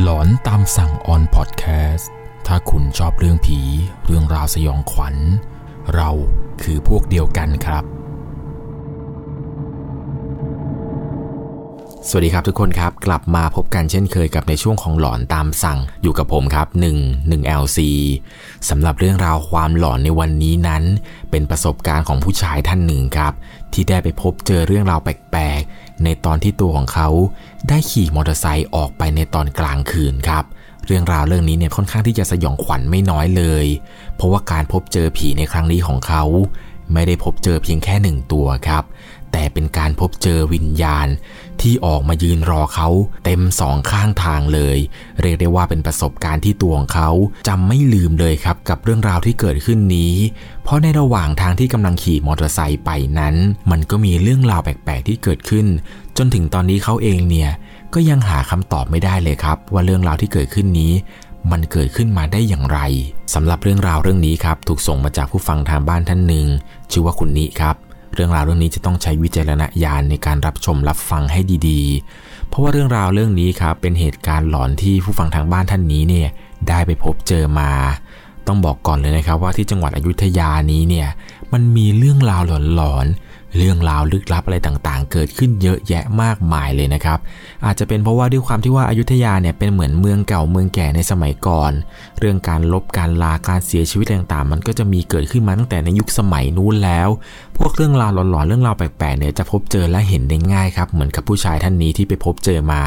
หลอนตามสั่งออนพอดแคสต์ ถ้าคุณชอบเรื่องผี เรื่องราวสยองขวัญ เราคือพวกเดียวกันครับ สวัสดีครับทุกคนครับ กลับมาพบกันเช่นเคยกับในช่วงของหลอนตามสั่งอยู่กับผมครับ 1 1 LC สำหรับเรื่องราวความหลอนในวันนี้นั้น เป็นประสบการณ์ของผู้ชายท่านหนึ่งครับ ที่ได้ไปพบเจอเรื่องราวแปลกๆ ในตอนที่ตัวของเขา ได้ขี่มอเตอร์ไซค์ออกไปในตอนกลางคืนครับ เรื่องราวเรื่องนี้เนี่ยค่อนข้างที่จะสยองขวัญไม่น้อยเลย เพราะว่าการพบเจอผีในครั้งนี้ของเขา ไม่ได้พบเจอเพียงแค่หนึ่งตัวครับแต่เป็นการพบเจอวิญญาณ ที่ออกมายืนรอเขาเต็มสองข้างทางเลย เรียกได้ว่าเป็นประสบการณ์ที่ตัวของเขาจำไม่ลืมเลยครับกับเรื่องราวที่เกิดขึ้นนี้ เพราะในระหว่างทางที่กำลังขี่มอเตอร์ไซค์ไปนั้น มันก็มีเรื่องราวแปลกๆที่เกิดขึ้น จนถึงตอนนี้เขาเองเนี่ยก็ยังหาคำตอบไม่ได้เลยครับ ว่าเรื่องราวที่เกิดขึ้นนี้มันเกิดขึ้นมาได้อย่างไรสำหรับเรื่องราวเรื่องนี้ครับ ถูกส่งมาจากผู้ฟังทางบ้านท่านหนึ่งชื่อว่าคุณนิครับ เรื่องราวเรื่องนี้จะต้องใช้วิจารณญาณในการรับชมรับฟังให้ดีๆ เพราะว่าเรื่องราวเรื่องนี้ครับเป็นเหตุการณ์หลอนที่ผู้ฟังทางบ้านท่านนี้เนี่ยได้ไปพบเจอมา ต้องบอกก่อนเลยนะครับว่าที่จังหวัดอยุธยานี้เนี่ยมันมีเรื่องราวหลอนๆ เรื่องราวลึกลับอะไรต่างๆ เกิดขึ้นเยอะแยะมากมายเลยนะครับ อาจจะเป็นเพราะว่าด้วยความที่ว่าอายุทยาเนี่ยเป็นเหมือนเมืองเก่าเมืองแก่ในสมัยก่อน เรื่องการลบการลาการเสียชีวิตต่างๆ มันก็จะมีเกิดขึ้นมาตั้งแต่ในยุคสมัยนู้นแล้ว พวกเรื่องราวหลอนๆเรื่องราวแปลกๆเนี่ยจะพบเจอและเห็นได้ง่ายครับเหมือนกับผู้ชายท่านนี้ที่ไปพบเจอมา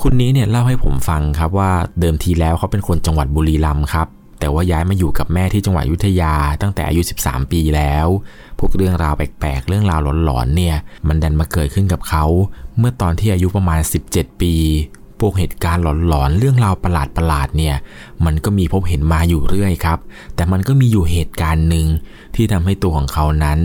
คุณนี้เนี่ยเล่าให้ผมฟังครับว่าเดิมทีแล้วเขาเป็นคนจังหวัดบุรีรัมย์ครับ แต่ว่าย้ายมาอยู่กับแม่ที่จังหวัดอยุธยาตั้งแต่อายุ 13 ปีแล้ว พวกเรื่องราวแปลกๆ เรื่องราวหลอนๆ เนี่ย มันดันมาเกิดขึ้นกับเขา เมื่อตอนที่อายุประมาณ 17 ปี พวกเหตุการณ์หลอนๆ เรื่องราวประหลาดๆ เนี่ย มันก็มีพบเห็นมาอยู่เรื่อยครับ แต่มันก็มีอยู่เหตุการณ์หนึ่งที่ทำให้ตัวของเขานั้น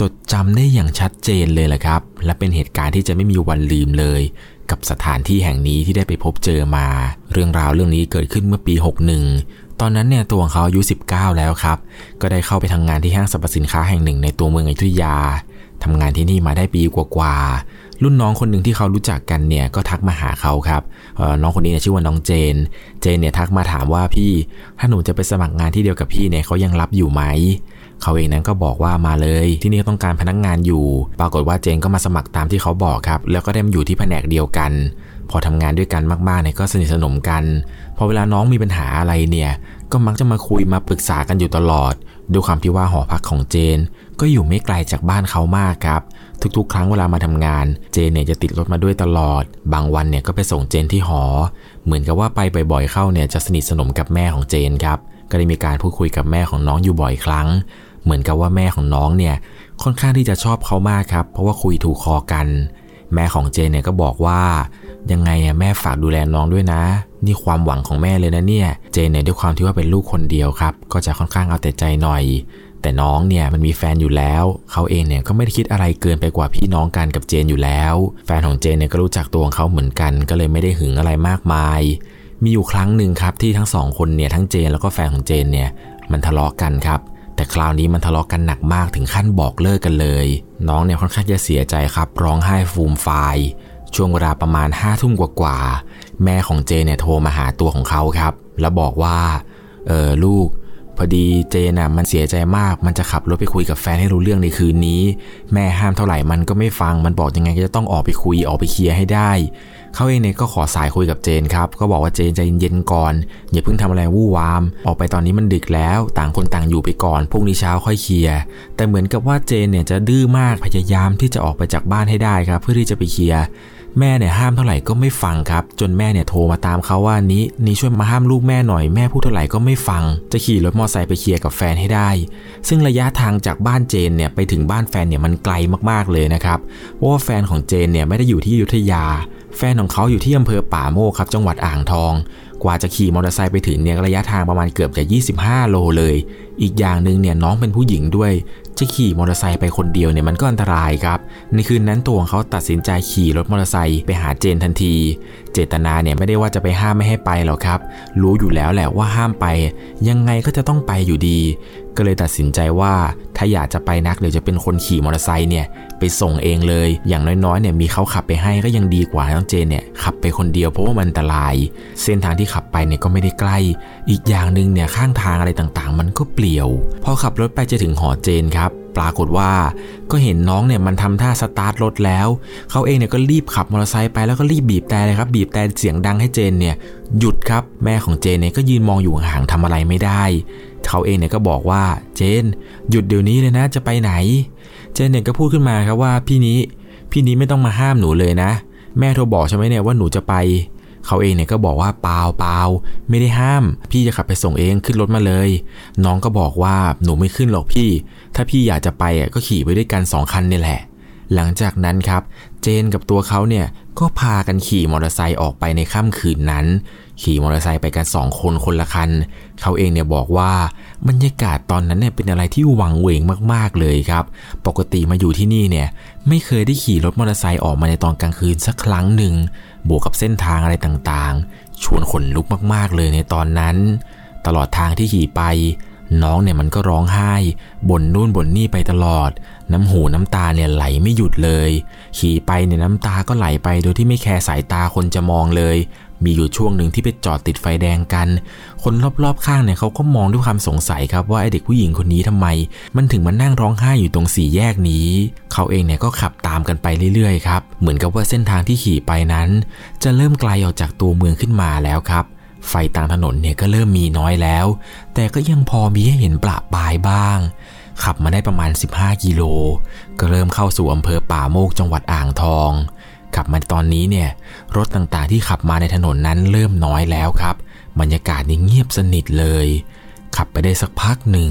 จดจำได้อย่างชัดเจนเลยแหละครับ และเป็นเหตุการณ์ที่จะไม่มีวันลืมเลย กับสถานที่แห่งนี้ที่ได้ไปพบเจอมา เรื่องราวเรื่องนี้เกิดขึ้นเมื่อปี 61 ตอนนั้นเนี่ยตัวของเขาอายุ 19 แล้วครับ ก็ได้เข้าไปทำงานที่ห้างสรรพสินค้าแห่งหนึ่งในตัวเมืองอยุธยาทำงานที่นี่มาได้ปีกว่าๆ รุ่นน้องคนหนึ่งที่เขารู้จักกันเนี่ยก็ทักมาหาเขาครับน้องคนนี้ชื่อว่าน้องเจน เจนเนี่ยทักมาถามว่าพี่ ถ้าหนูจะไปสมัครงานที่เดียวกับพี่เนี่ยเขายังรับอยู่ไหมเขาเองนั้นก็บอกว่ามาเลย ที่นี่ต้องการพนักงงานอยู่ ปรากฏว่าเจนก็มาสมัครตามที่เขาบอกครับ แล้วก็ได้มาอยู่ที่แผนกเดียวกัน พอทำงานด้วยกันมากๆเนี่ยก็สนิทสนมกัน พอเวลาน้องมีปัญหาอะไรเนี่ย ก็มักจะมาคุยมาปรึกษากันอยู่ตลอด ด้วยความที่ว่าหอพักของเจน ก็อยู่ไม่ไกลจากบ้านเขามากครับ ทุกๆ ครั้งเวลามาทำงาน เจนเนี่ยจะติดรถมาด้วยตลอด บางวันเนี่ยก็ไปส่งเจนที่หอ เหมือนกับว่าไปบ่อยๆเข้าเนี่ยจะสนิทสนมกับแม่ของเจนครับ ก็ได้มีการพูดคุยกับแม่ของน้องอยู่บ่อยครั้ง เหมือนกับว่าแม่ของน้องเนี่ยค่อนข้างที่จะชอบเขามากครับ เพราะว่าคุยถูกคอกัน แม่ของเจนเนี่ยก็บอกว่า ยังไงแม่ฝากดูแลน้องด้วยนะ นี่ความหวังของแม่เลยนะเนี่ย เจนเนี่ยด้วยความที่ว่าเป็นลูกคนเดียวครับ ก็จะค่อนข้างเอาแต่ใจหน่อย แต่น้องเนี่ยมันมีแฟนอยู่แล้ว เขาเองเนี่ยก็ไม่ได้คิดอะไรเกินไปกว่าพี่น้องกันกับเจนอยู่แล้ว แฟนของเจนเนี่ยก็รู้จักตัวของเขาเหมือนกัน ก็เลยไม่ได้หึงอะไรมากมาย มีอยู่ครั้งหนึ่งครับที่ทั้งสองคนเนี่ยทั้งเจนแล้วก็แฟนของเจนเนี่ยมันทะเลาะกันครับ แต่คราวนี้มันทะเลาะกันหนักมากถึงขั้นบอกเลิกกันเลย น้องเนี่ยค่อนข้างจะเสียใจครับ ร้องไห้ฟูมฟายช่วงเวลาประมาณห้าทุ่มกว่าๆแม่ของเจเนี่ยโทรมาหาตัวของเขาครับ แล้วบอกว่าเออลูก พอดีเจนน่ะมันเสียใจมากมันจะขับรถไปคุยกับแฟนให้รู้เรื่องในคืนนี้ แม่ห้ามเท่าไหร่มันก็ไม่ฟังมันบอกยังไงก็จะต้องออกไปคุยออกไปเคลียร์ให้ได้ เขาเองเนี่ยก็ขอสายคุยกับเจนครับ ก็บอกว่าเจนใจเย็นๆก่อน อย่าเพิ่งทำอะไรวู่วาม ออกไปตอนนี้มันดึกแล้ว ต่างคนต่างอยู่ไปก่อน พรุ่งนี้เช้าค่อยเคลียร์ แต่เหมือนกับว่าเจนเนี่ยจะดื้อมาก พยายามที่จะออกไปจากบ้านให้ได้ครับ เพื่อที่จะไปเคลียร์ แม่เนี่ยห้ามเท่าไหร่ก็ไม่ฟังครับ จนแม่เนี่ยโทรมาตามเขาว่านี้นี้ช่วยมาห้ามลูกแม่หน่อยแม่พูดเท่าไหร่ก็ไม่ฟัง จะขี่รถมอเตอร์ไซค์ไปเคลียร์กับแฟนให้ได้ ซึ่งระยะทางจากบ้านเจนเนี่ยไปถึงบ้านแฟนเนี่ยมันไกลมากๆเลยนะครับเพราะว่าแฟนของเจนเนี่ยไม่ได้อยู่ที่อยุธยา แฟนของเขาอยู่ที่อำเภอป่าโมกครับจังหวัดอ่างทอง กว่าจะขี่มอเตอร์ไซค์ไปถึงเนี่ยระยะทางประมาณเกือบจะ 25 โลเลย อีกอย่างหนึ่งเนี่ยน้องเป็นผู้หญิงด้วย จะขี่มอเตอร์ไซค์ไปคนเดียวเนี่ยมันก็อันตรายครับ ในคืนนั้นตัวของเขาตัดสินใจขี่รถมอเตอร์ไซค์ไปหาเจนทันทีเเจตนาเนี่ยไม่ได้ว่าจะไปห้ามไม่ให้ไปหรอกครับ รู้อยู่แล้วแหละว่าห้ามไป ยังไงก็จะต้องไปอยู่ดี ก็เลยตัดสินใจว่าถ้าอยากจะไปนักเดี๋ยวจะเป็นคนขี่มอเตอร์ไซค์เนี่ย ไปส่งเองเลย อย่างน้อยๆเนี่ยมีเขาขับไปให้ก็ยังดีกว่าน้องเจนเนี่ยขับไปคนเดียวเพราะว่ามันอันตราย เส้นทางที่ขับไปเนี่ยก็ไม่ได้ใกล้ อีกอย่างหนึ่งเนี่ยข้างทางอะไรต่างๆ มันก็เปลี่ยว พอขับรถไปจะถึงหอเจนครับปรากฏว่าก็เห็นน้องเนี่ยมันทำท่าสตาร์ทรถแล้ว เขาเองเนี่ยก็รีบขับมอเตอร์ไซค์ไปแล้วก็รีบบีบแต่เลยครับ บีบแต่เสียงดังให้เจนเนี่ยหยุดครับ แม่ของเจนเนี่ยก็ยืนมองอยู่ห่างทำอะไรไม่ได้ เขาเองเนี่ยก็บอกว่าเจน หยุดเดี๋ยวนี้เลยนะจะไปไหน เจนเนี่ยก็พูดขึ้นมาครับว่าพี่นี้พี่นี้ไม่ต้องมาห้ามหนูเลยนะ แม่โทรบอกใช่ไหมเนี่ยว่าหนูจะไป เขาเองเนี่ยก็บอกว่าเปล่าเปล่าไม่ได้ห้าม พี่จะขับไปส่งเองขึ้นรถมาเลย น้องก็บอกว่าหนูไม่ขึ้นหรอกพี่ ถ้าพี่อยากจะไปอะก็ขี่ไปด้วยกันสองคันนี่แหละ หลังจากนั้นครับ เจนกับตัวเขาเนี่ยก็พากันขี่มอเตอร์ไซค์ออกไปในค่ำคืนนั้น ขี่มอเตอร์ไซค์ไปกันสองคนคนละคัน เขาเองเนี่ยบอกว่าบรรยากาศตอนนั้นเนี่ยเป็นอะไรที่หวังเวงมากๆเลยครับ ปกติมาอยู่ที่นี่เนี่ยไม่เคยได้ขี่รถมอเตอร์ไซค์ออกมาในตอนกลางคืนสักครั้งหนึ่ง บวกกับเส้นทางอะไรต่างๆ ชวนขนลุกมากๆเลยในตอนนั้น ตลอดทางที่ขี่ไป น้องเนี่ยมันก็ร้องไห้บ่นนู่นบ่นนี่ไปตลอด น้ำหูน้ำตาเนี่ยไหลไม่หยุดเลย ขี่ไปเนี่ยน้ำตาก็ไหลไปโดยที่ไม่แคร์สายตาคนจะมองเลย มีอยู่ช่วงหนึ่งที่ไปจอดติดไฟแดงกัน คนรอบๆข้างเนี่ยเขาก็มองด้วยความสงสัยครับว่าไอเด็กผู้หญิงคนนี้ทำไม มันถึงมานั่งร้องไห้อยู่ตรงสี่แยกนี้ เขาเองเนี่ยก็ขับตามกันไปเรื่อยๆครับเหมือนกับว่าเส้นทางที่ขี่ไปนั้น จะเริ่มไกลออกจากตัวเมืองขึ้นมาแล้วครับ ไฟต่างถนนเนี่ยก็เริ่มมีน้อยแล้ว แต่ก็ยังพอมีให้เห็นประปรายบ้าง ขับมาได้ประมาณ 15 กิโล ก็เริ่มเข้าสู่อำเภอป่าโมกจังหวัดอ่างทอง ขับมาตอนนี้เนี่ย รถต่างๆที่ขับมาในถนนนั้นเริ่มน้อยแล้วครับ บรรยากาศนี่เงียบสนิทเลย ขับไปได้สักพักหนึ่ง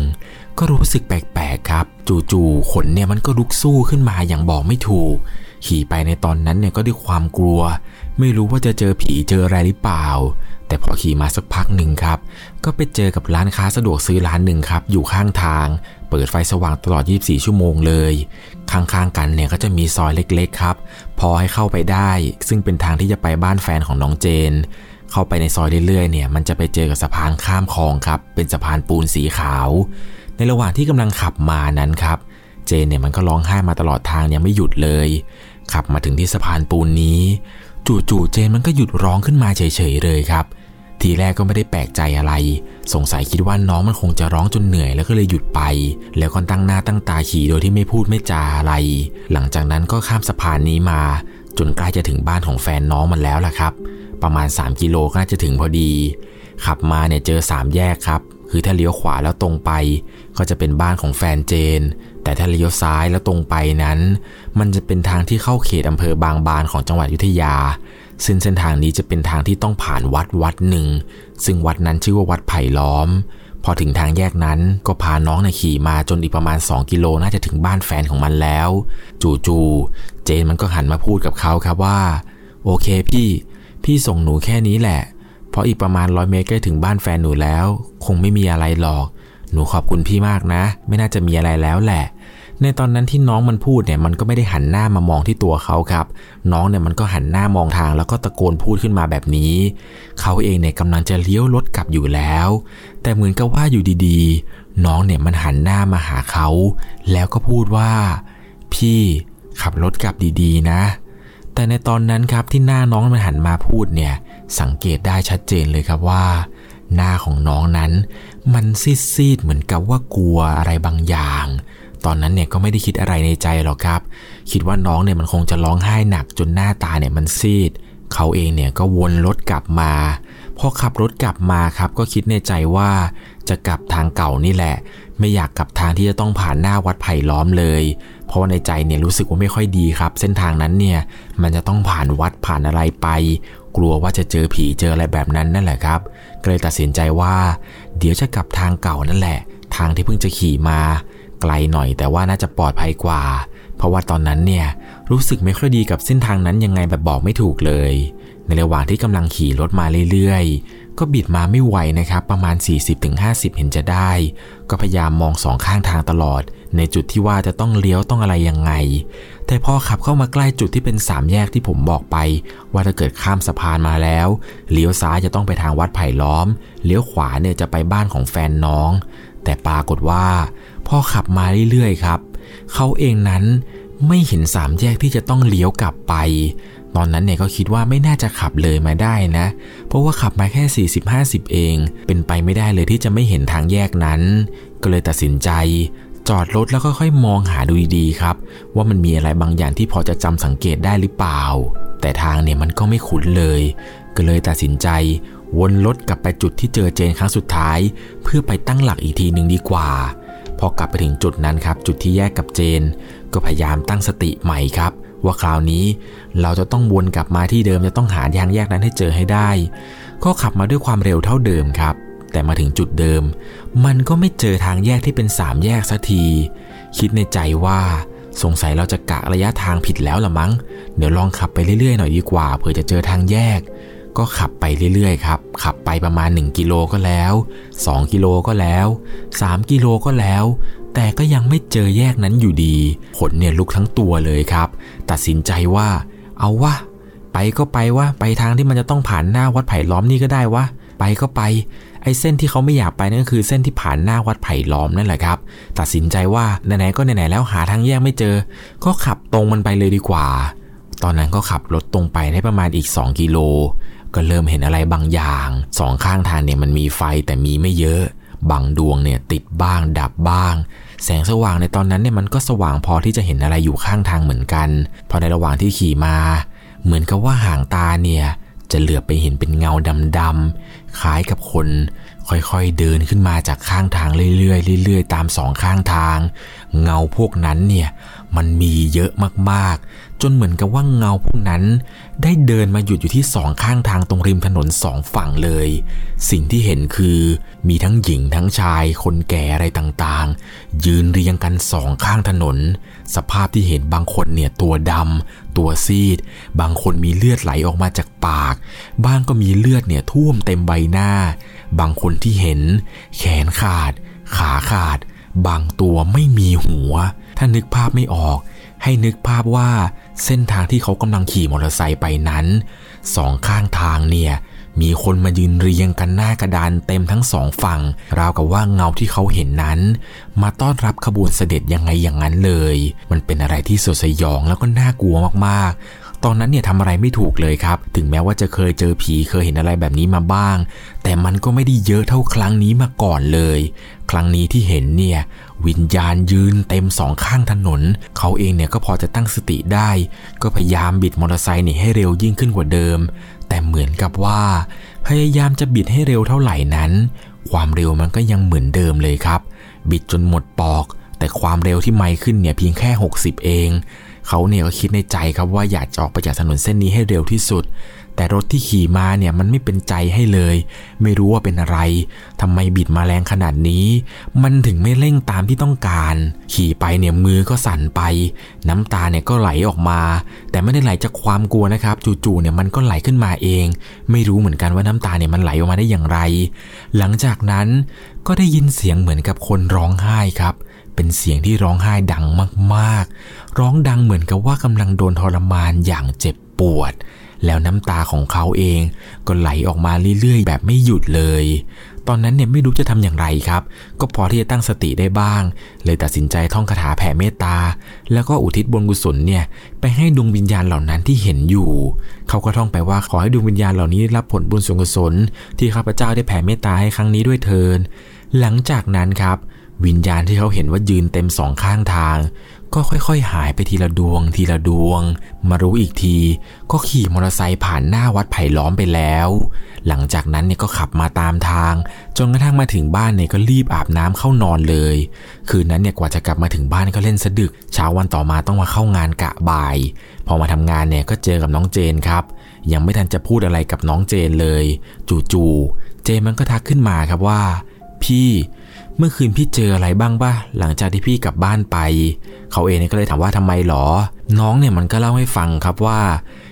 ก็รู้สึกแปลกๆครับ จู่ๆขนเนี่ยมันก็ลุกสู้ขึ้นมาอย่างบอกไม่ถูก ขี่ไปในตอนนั้นเนี่ยก็ด้วยความกลัว ไม่รู้ว่าจะเจอผีเจออะไรหรือเปล่า แต่พอขี่มาสักพักหนึ่งครับ ก็ไปเจอกับร้านค้าสะดวกซื้อร้านหนึ่งครับ อยู่ข้างทาง เปิดไฟสว่างตลอด 24 ชั่วโมงเลย ข้างๆกันเนี่ยก็จะมีซอยเล็กๆครับ พอให้เข้าไปได้ ซึ่งเป็นทางที่จะไปบ้านแฟนของน้องเจน เข้าไปในซอยเรื่อยๆเนี่ย มันจะไปเจอกับสะพานข้ามคลองครับ เป็นสะพานปูนสีขาว ในระหว่างที่กำลังขับมานั้นครับ เจนเนี่ยมันก็ร้องไห้มาตลอดทางยังไม่หยุดเลย ขับมาถึงที่สะพานปูนนี้ จู่ๆเจนมันก็หยุดร้องขึ้นมาเฉยๆเลยครับ ทีแรกก็ไม่ได้แปลกใจอะไร สงสัยคิดว่าน้องมันคงจะร้องจนเหนื่อยแล้วก็เลยหยุดไป แล้วก็ตั้งหน้าตั้งตาขี่โดยที่ไม่พูดไม่จาอะไร หลังจากนั้นก็ข้ามสะพานนี้มา จนใกล้จะถึงบ้านของแฟนน้องมันแล้วล่ะครับ ประมาณ 3 กิโลก็น่าจะถึงพอดี ขับมาเนี่ยเจอ 3 แยกครับคือถ้าเลี้ยวขวาแล้วตรงไป ก็จะเป็นบ้านของแฟนเจน แต่ถ้าเลี้ยวซ้ายแล้วตรงไปนั้น มันจะเป็นทางที่เข้าเขตอำเภอบางบานของจังหวัดยุธยา ซึ่งเส้นทางนี้จะเป็นทางที่ต้องผ่านวัดวัดหนึ่ง ซึ่งวัดนั้นชื่อว่าวัดไผ่ล้อม พอถึงทางแยกนั้นก็พาน้องในขี่มาจนอีกประมาณ 2 กิโลน่าจะถึงบ้านแฟนของมันแล้ว จู่ๆเจนมันก็หันมาพูดกับเขาครับว่า โอเคพี่ พี่ส่งหนูแค่นี้แหละ เพราะอีกประมาณร้อยเมตรใกล้ถึงบ้านแฟนหนูแล้ว คงไม่มีอะไรหรอก หนูขอบคุณพี่มากนะ ไม่น่าจะมีอะไรแล้วแหละ ในตอนนั้นที่น้องมันพูดเนี่ยมันก็ไม่ได้หันหน้ามามองที่ตัวเขาครับ น้องเนี่ยมันก็หันหน้ามองทางแล้วก็ตะโกนพูดขึ้นมาแบบนี้ เขาเองเนี่ยกำลังจะเลี้ยวรถกลับอยู่แล้ว แต่เหมือนกับว่าอยู่ดีๆ น้องเนี่ยมันหันหน้ามาหาเขา แล้วก็พูดว่า พี่ขับรถกลับดีๆ นะ แต่ในตอนนั้นครับที่หน้าน้องมันหันมาพูดเนี่ยสังเกตได้ชัดเจนเลยครับว่า หน้าของน้องนั้น มันซีดๆเหมือนกับว่ากลัวอะไรบางอย่าง ตอนนั้นเนี่ยก็ไม่ได้คิดอะไรในใจหรอกครับ คิดว่าน้องเนี่ยมันคงจะร้องไห้หนักจนหน้าตาเนี่ยมันซีด เขาเองเนี่ยก็วนรถกลับมา พอขับรถกลับมาครับ ก็คิดในใจว่า จะกลับทางเก่านี่แหละ ไม่อยากกลับทางที่จะต้องผ่านหน้าวัดไผ่ล้อมเลย เพราะว่าในใจเนี่ยรู้สึกว่าไม่ค่อยดีครับ เส้นทางนั้นเนี่ยมันจะต้องผ่านวัดผ่านอะไรไปกลัวว่าจะเจอผีเจออะไรแบบนั้นนั่นแหละครับก็เลยตัดสินใจว่า เดี๋ยวจะกลับทางเก่านั่นแหละ ทางที่เพิ่งจะขี่มา ไกลหน่อยแต่ว่าน่าจะปลอดภัยกว่า เพราะว่าตอนนั้นเนี่ยรู้สึกไม่ค่อยดีกับเส้นทางนั้นยังไงแบบบอกไม่ถูกเลย ในระหว่างที่กำลังขี่รถมาเรื่อยๆ ก็บิดมาไม่ไหวนะครับประมาณ 40-50 เห็นจะได้ ก็พยายามมองสองข้างทางตลอด ในจุดที่ว่าจะต้องเลี้ยวต้องอะไรยังไง แต่พอขับเข้ามาใกล้จุดที่เป็นสามแยกที่ผมบอกไป ว่าถ้าเกิดข้ามสะพานมาแล้วเลี้ยวซ้ายจะต้องไปทางวัดไผ่ล้อมเลี้ยวขวาเนี่ยจะไปบ้านของแฟนน้อง แต่ปรากฏว่าพอขับมาเรื่อยๆครับ เขาเองนั้นไม่เห็นสามแยกที่จะต้องเลี้ยวกลับไป ตอนนั้นเนี่ยก็คิดว่าไม่น่าจะขับเลยมาได้นะ เพราะว่าขับมาแค่ 40-50 เอง เป็นไปไม่ได้เลยที่จะไม่เห็นทางแยกนั้น ก็เลยตัดสินใจจอดรถแล้วค่อยๆมองหาดูดีๆครับ ว่ามันมีอะไรบางอย่างที่พอจะจำสังเกตได้หรือเปล่า แต่ทางเนี่ยมันก็ไม่คุ้นเลย ก็เลยตัดสินใจ วนรถกลับไปจุดที่เจอเจนครั้งสุดท้าย เพื่อไปตั้งหลักอีกทีหนึ่งดีกว่า พอกลับไปถึงจุดนั้นครับ จุดที่แยกกับเจน ก็พยายามตั้งสติใหม่ครับ ว่าคราวนี้เราจะต้องวนกลับมาที่เดิมจะต้องหาทางแยกนั้นให้เจอให้ได้ ก็ขับมาด้วยความเร็วเท่าเดิมครับ แต่มาถึงจุดเดิม มันก็ไม่เจอทางแยกที่เป็นสามแยกสักทีคิดในใจว่าสงสัยเราจะกะระยะทางผิดแล้วละมั้ง เดี๋ยวลองขับไปเรื่อยๆหน่อยดีกว่าเผื่อจะเจอทางแยก ก็ขับไปเรื่อยๆครับ ขับไปประมาณ 1 กิโลก็แล้ว 2 กิโลก็แล้ว 3 กิโลก็แล้ว แต่ก็ยังไม่เจอแยกนั้นอยู่ดีขนเนี่ยลุกทั้งตัวเลยครับ ตัดสินใจว่า เอาวะไปก็ไปวะไปทางที่มันจะต้องผ่านหน้าวัดไผ่ล้อมนี่ก็ได้วะไปก็ไป ไอ้เส้นที่เขาไม่อยากไปนั่นก็คือเส้นที่ผ่านหน้าวัดไผ่ล้อมนั่นแหละครับ ตัดสินใจว่าไหนๆก็ไหนๆแล้วหาทางแยกไม่เจอ ก็ขับตรงมันไปเลยดีกว่า ตอนนั้นก็ขับรถตรงไปได้ประมาณอีก 2 กิโล ก็เริ่มเห็นอะไรบางอย่างสองข้างทางเนี่ยมันมีไฟแต่มีไม่เยอะบางดวงเนี่ยติดบ้าง ดับบ้าง แสงสว่างในตอนนั้นเนี่ยมันก็สว่างพอที่จะเห็นอะไรอยู่ข้างทางเหมือนกัน พอในระหว่างที่ขี่มา เหมือนกับว่าห่างตาเนี่ยจะเหลือไปเห็นเป็นเงาดำๆคล้ายกับคนค่อยๆเดินขึ้นมาจากข้างทางเรื่อยๆเรื่อยๆ ตามสองข้างทาง เงาพวกนั้นเนี่ยมันมีเยอะมาก จนเหมือนกับว่าเงาพวกนั้น ได้เดินมาหยุดอยู่ที่สองข้างทางตรงริมถนนสองฝั่งเลย สิ่งที่เห็นคือมีทั้งหญิงทั้งชาย คนแก่อะไรต่างๆ ยืนเรียงกันสองข้างถนน สภาพที่เห็นบางคนเนี่ยตัวดำตัวซีด บางคนมีเลือดไหลออกมาจากปาก บ้างก็มีเลือดเนี่ยท่วมเต็มใบหน้า บางคนที่เห็น แขนขาด ขาขาด บางตัวไม่มีหัว ถ้านึกภาพไม่ออก ให้นึกภาพว่าเส้นทางที่เขากำลังขี่มอเตอร์ไซค์ไปนั้นสองข้างทางเนี่ยมีคนมายืนเรียงกันหน้ากระดานเต็มทั้งสองฝั่ง ราวกับว่าเงาที่เขาเห็นนั้น มาต้อนรับขบวนเสด็จยังไงอย่างนั้นเลย มันเป็นอะไรที่สดสยองแล้วก็น่ากลัวมาก ตอนนั้นเนี่ยทำอะไรไม่ถูกเลยครับ ถึงแม้ว่าจะเคยเจอผีเคยเห็นอะไรแบบนี้มาบ้าง แต่มันก็ไม่ได้เยอะเท่าครั้งนี้มาก่อนเลย ครั้งนี้ที่เห็นเนี่ยวิญญาณยืนเต็มสองข้างถนน เขาเองเนี่ยก็พอจะตั้งสติได้ ก็พยายามบิดมอเตอร์ไซค์นี่ให้เร็วยิ่งขึ้นกว่าเดิม แต่เหมือนกับว่า พยายามจะบิดให้เร็วเท่าไหร่นั้น ความเร็วมันก็ยังเหมือนเดิมเลยครับ บิดจนหมดปอก แต่ความเร็วที่ไม่ขึ้นเนี่ยเพียงแค่ 60 เอง เขาเนี่ยก็คิดในใจครับว่าอยากจะออกไปจากถนนเส้นนี้ให้เร็วที่สุด แต่รถที่ขี่มาเนี่ยมันไม่เป็นใจให้เลย ไม่รู้ว่าเป็นอะไรทำไมบิดมาแรงขนาดนี้ มันถึงไม่เร่งตามที่ต้องการ ขี่ไปเนี่ยมือก็สั่นไป น้ำตาเนี่ยก็ไหลออกมา แต่ไม่ได้ไหลจากความกลัวนะครับ จู่ๆเนี่ยมันก็ไหลขึ้นมาเอง ไม่รู้เหมือนกันว่าน้ำตาเนี่ยมันไหลออกมาได้อย่างไร หลังจากนั้นก็ได้ยินเสียงเหมือนกับคนร้องไห้ครับ เป็นเสียงที่ร้องไห้ดังมากๆ ร้องดังเหมือนกับว่ากำลังโดนทรมานอย่างเจ็บปวด แล้วน้ำตาของเขาเองก็ไหลออกมาเรื่อยๆ แบบไม่หยุดเลย ตอนนั้นเนี่ยไม่รู้จะทำอย่างไรครับ ก็พอที่จะตั้งสติได้บ้าง เลยตัดสินใจท่องคาถาแผ่เมตตา แล้วก็อุทิศบุญกุศลเนี่ยไปให้ดวงวิญญาณเหล่านั้นที่เห็นอยู่ เขาก็ท่องไปว่าขอให้ดวงวิญญาณเหล่านี้รับผลบุญส่วนกุศลที่ข้าพเจ้าได้แผ่เมตตาให้ครั้งนี้ด้วยเทินหลังจากนั้นครับวิญญาณที่เขาเห็นว่ายืนเต็มสองข้างทาง ก็ค่อยๆ หายไปทีละดวง ทีละดวง มารู้อีกที ก็ขี่มอเตอร์ไซค์ผ่านหน้าวัดไผ่ล้อมไปแล้ว หลังจากนั้นเนี่ยก็ขับมาตามทาง จนกระทั่งมาถึงบ้านเนี่ยก็รีบอาบน้ำเข้านอนเลย คืนนั้นเนี่ยกว่าจะกลับมาถึงบ้านก็เล่นสะดึก เช้าวันต่อมาต้องมาเข้างานกะบ่าย พอมาทำงานเนี่ยก็เจอกับน้องเจนครับ ยังไม่ทันจะพูดอะไรกับน้องเจนเลย จู่ๆเจนมันก็ทักขึ้นมาครับว่า พี่ มื่อคืนพี่เจออะไรบ้างป่ะหลังจากที่พี่กลับบ้านไป เขาเองก็เลยถามว่าทำไมหรอ น้องเนี่ยมันก็เล่าให้ฟังครับว่า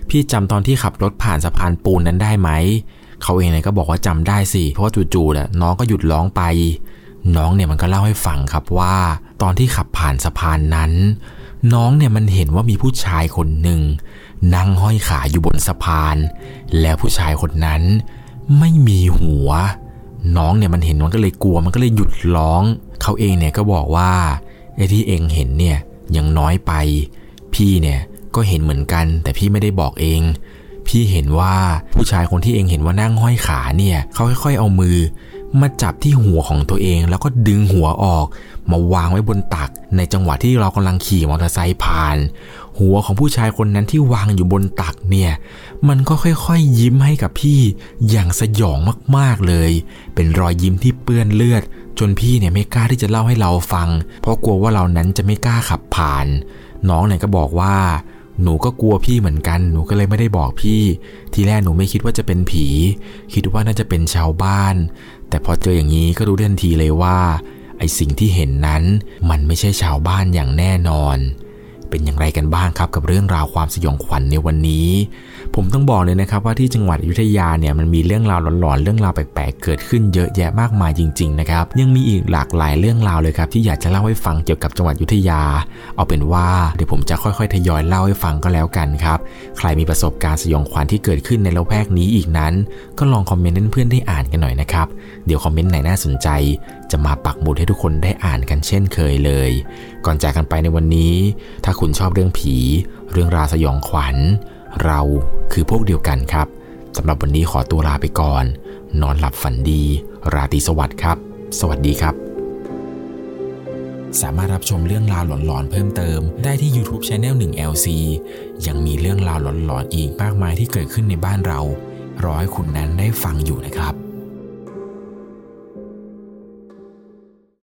พี่จำตอนที่ขับรถผ่านสะพานปูนนั้นได้ไหม เขาเองเนี่ยก็บอกว่าจำได้สิเพราะว่าจู่ๆนี่ยน้องก็หยุดร้องไป น้องเนี่ยมันก็เล่าให้ฟังครับว่า ตอนที่ขับผ่านสะพานนั้น น้องเนี่ยมันเห็นว่ามีผู้ชายคนหนึ่งนั่งห้อยขาอยู่บนสะพาน แล้วผู้ชายคนนั้นไม่มีหัว น้องเนี่ยมันเห็นมันก็เลยกลัวมันก็เลยหยุดร้อง เขาเองเนี่ยก็บอกว่าไอ้ที่เองเห็นเนี่ยยังน้อยไป พี่เนี่ยก็เห็นเหมือนกัน แต่พี่ไม่ได้บอกเอง พี่เห็นว่าผู้ชายคนที่เองเห็นว่านั่งห้อยขาเนี่ยเขาค่อยๆเอามือ มาจับที่หัวของตัวเอง แล้วก็ดึงหัวออก มาวางไว้บนตัก ในจังหวะที่เรากำลังขี่มอเตอร์ไซค์ผ่าน หัวของผู้ชายคนนั้นที่วางอยู่บนตักเนี่ย มันก็ค่อยๆยิ้มให้กับพี่อย่างสยองมากๆเลย เป็นรอยยิ้มที่เปื้อนเลือด จนพี่เนี่ยไม่กล้าที่จะเล่าให้เราฟัง เพราะกลัวว่าเรานั้นจะไม่กล้าขับผ่าน น้องเนี่ยก็บอกว่าหนูก็กลัวพี่เหมือนกัน หนูก็เลยไม่ได้บอกพี่ ทีแรกหนูไม่คิดว่าจะเป็นผี คิดว่าน่าจะเป็นชาวบ้าน แต่พอเจออย่างนี้ก็รู้ทันทีเลยว่า ไอสิ่งที่เห็นนั้นมันไม่ใช่ชาวบ้านอย่างแน่นอน เป็นอย่างไรกันบ้างครับกับเรื่องราวความสยองขวัญในวันนี้ ผมต้องบอกเลยนะครับว่าที่จังหวัดอยุธยาเนี่ยมันมีเรื่องราวหลอนๆเรื่องราวแปลกๆ เกิดขึ้นเยอะแยะมากมายจริงๆนะครับยังมีอีกหลากหลายเรื่องราวเลยครับที่อยากจะเล่าให้ฟังเกี่ยวกับจังหวัดอยุธยา เอาเป็นว่าเดี๋ยวผมจะค่อยๆทยอยเล่าให้ฟังก็แล้วกันครับใครมีประสบการณ์สยองขวัญที่เกิดขึ้นในละแวกนี้อีกนั้น ก็ลองคอมเมนต์ให้เพื่อนๆได้อ่านกันหน่อยนะครับเดี๋ยวคอมเมนต์ไหนน่าสนใจ จะมาปักหมุดให้ทุกคนได้อ่านกันเช่นเคยเลย ก่อนจากกันไปในวันนี้ ถ้าคุณชอบเรื่องผี เรื่องราวสยองขวัญ เราคือพวกเดียวกันครับสำหรับวันนี้ขอตัวลาไปก่อน นอนหลับฝันดี ราตรีสวัสดิ์ครับ สวัสดีครับ สามารถรับชมเรื่องราวหลอนๆเพิ่มเติม ได้ที่ YouTube Channel 1 LC ยังมีเรื่องราวหลอนๆอีกมากมายที่เกิดขึ้นในบ้านเรา รอให้คุณนั้นได้ฟังอยู่นะครับ